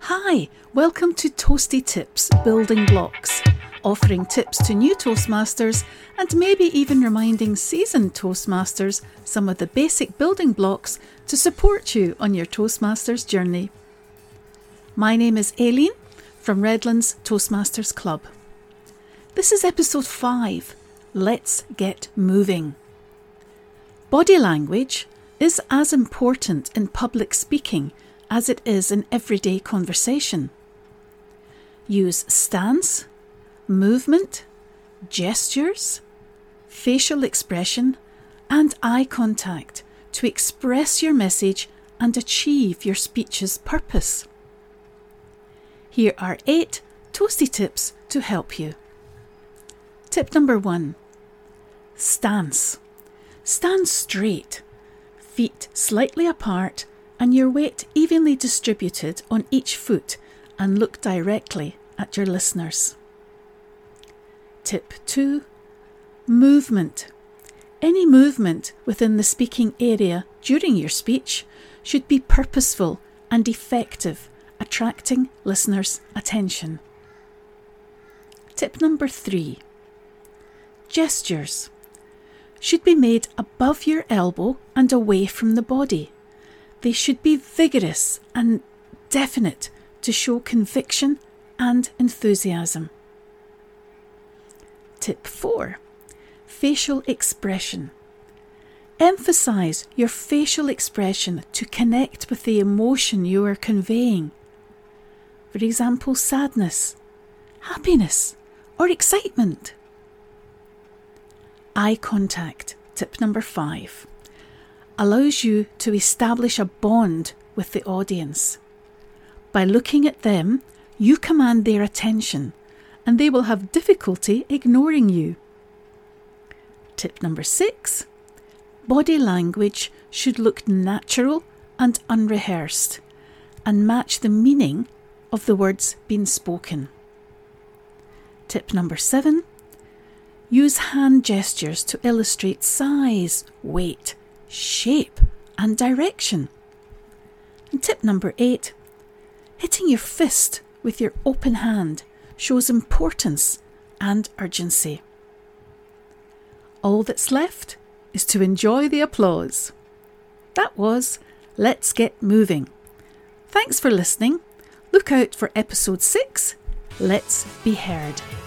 Hi, welcome to Toastie Tips Building Blocks, offering tips to new Toastmasters and maybe even reminding seasoned Toastmasters some of the basic building blocks to support you on your Toastmasters journey. My name is Aileen from Redlands Toastmasters Club. This is episode 5 Let's Get Moving. Body language is as important in public speaking as it is in everyday conversation. Use stance, movement, gestures, facial expression, and eye contact to express your message and achieve your speech's purpose. Here are eight toastie tips to help you. Tip number one Stance. Stand straight, feet slightly apart and your weight evenly distributed on each foot and look directly at your listeners. Tip 2 Movement. Any movement within the speaking area during your speech should be purposeful and effective, attracting listeners' attention. Tip number 3 Gestures should be made above your elbow and away from the body they should be vigorous and definite to show conviction and enthusiasm. Tip 4 Facial expression. Emphasize your facial expression to connect with the emotion you are conveying. For example, sadness, happiness, or excitement. Eye contact. Tip number five allows you to establish a bond with the audience. By looking at them, you command their attention and they will have difficulty ignoring you. Tip number six body language should look natural and unrehearsed and match the meaning of the words being spoken. Tip number seven use hand gestures to illustrate size, weight, shape, and direction. And tip number eight hitting your fist with your open hand shows importance and urgency. All that's left is to enjoy the applause. That was Let's Get Moving. Thanks for listening. Look out for episode 6 Let's Be Heard.